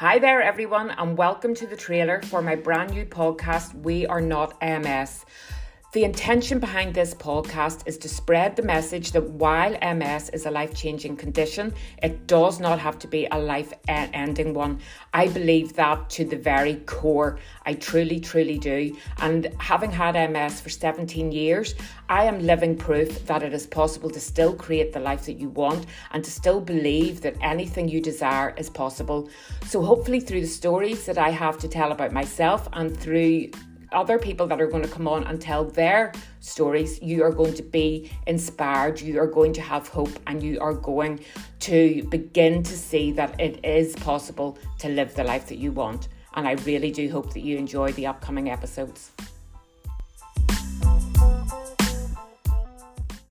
Hi there, everyone, and welcome to the trailer for my brand new podcast, We Are Not MS. The intention behind this podcast is to spread the message that while MS is a life changing condition, it does not have to be a life ending one. I believe that to the very core. I truly, truly do. And having had MS for 17 years, I am living proof that it is possible to still create the life that you want and to still believe that anything you desire is possible. So, hopefully, through the stories that I have to tell about myself and through other people that are going to come on and tell their stories, you are going to be inspired, you are going to have hope, and you are going to begin to see that it is possible to live the life that you want. And I really do hope that you enjoy the upcoming episodes.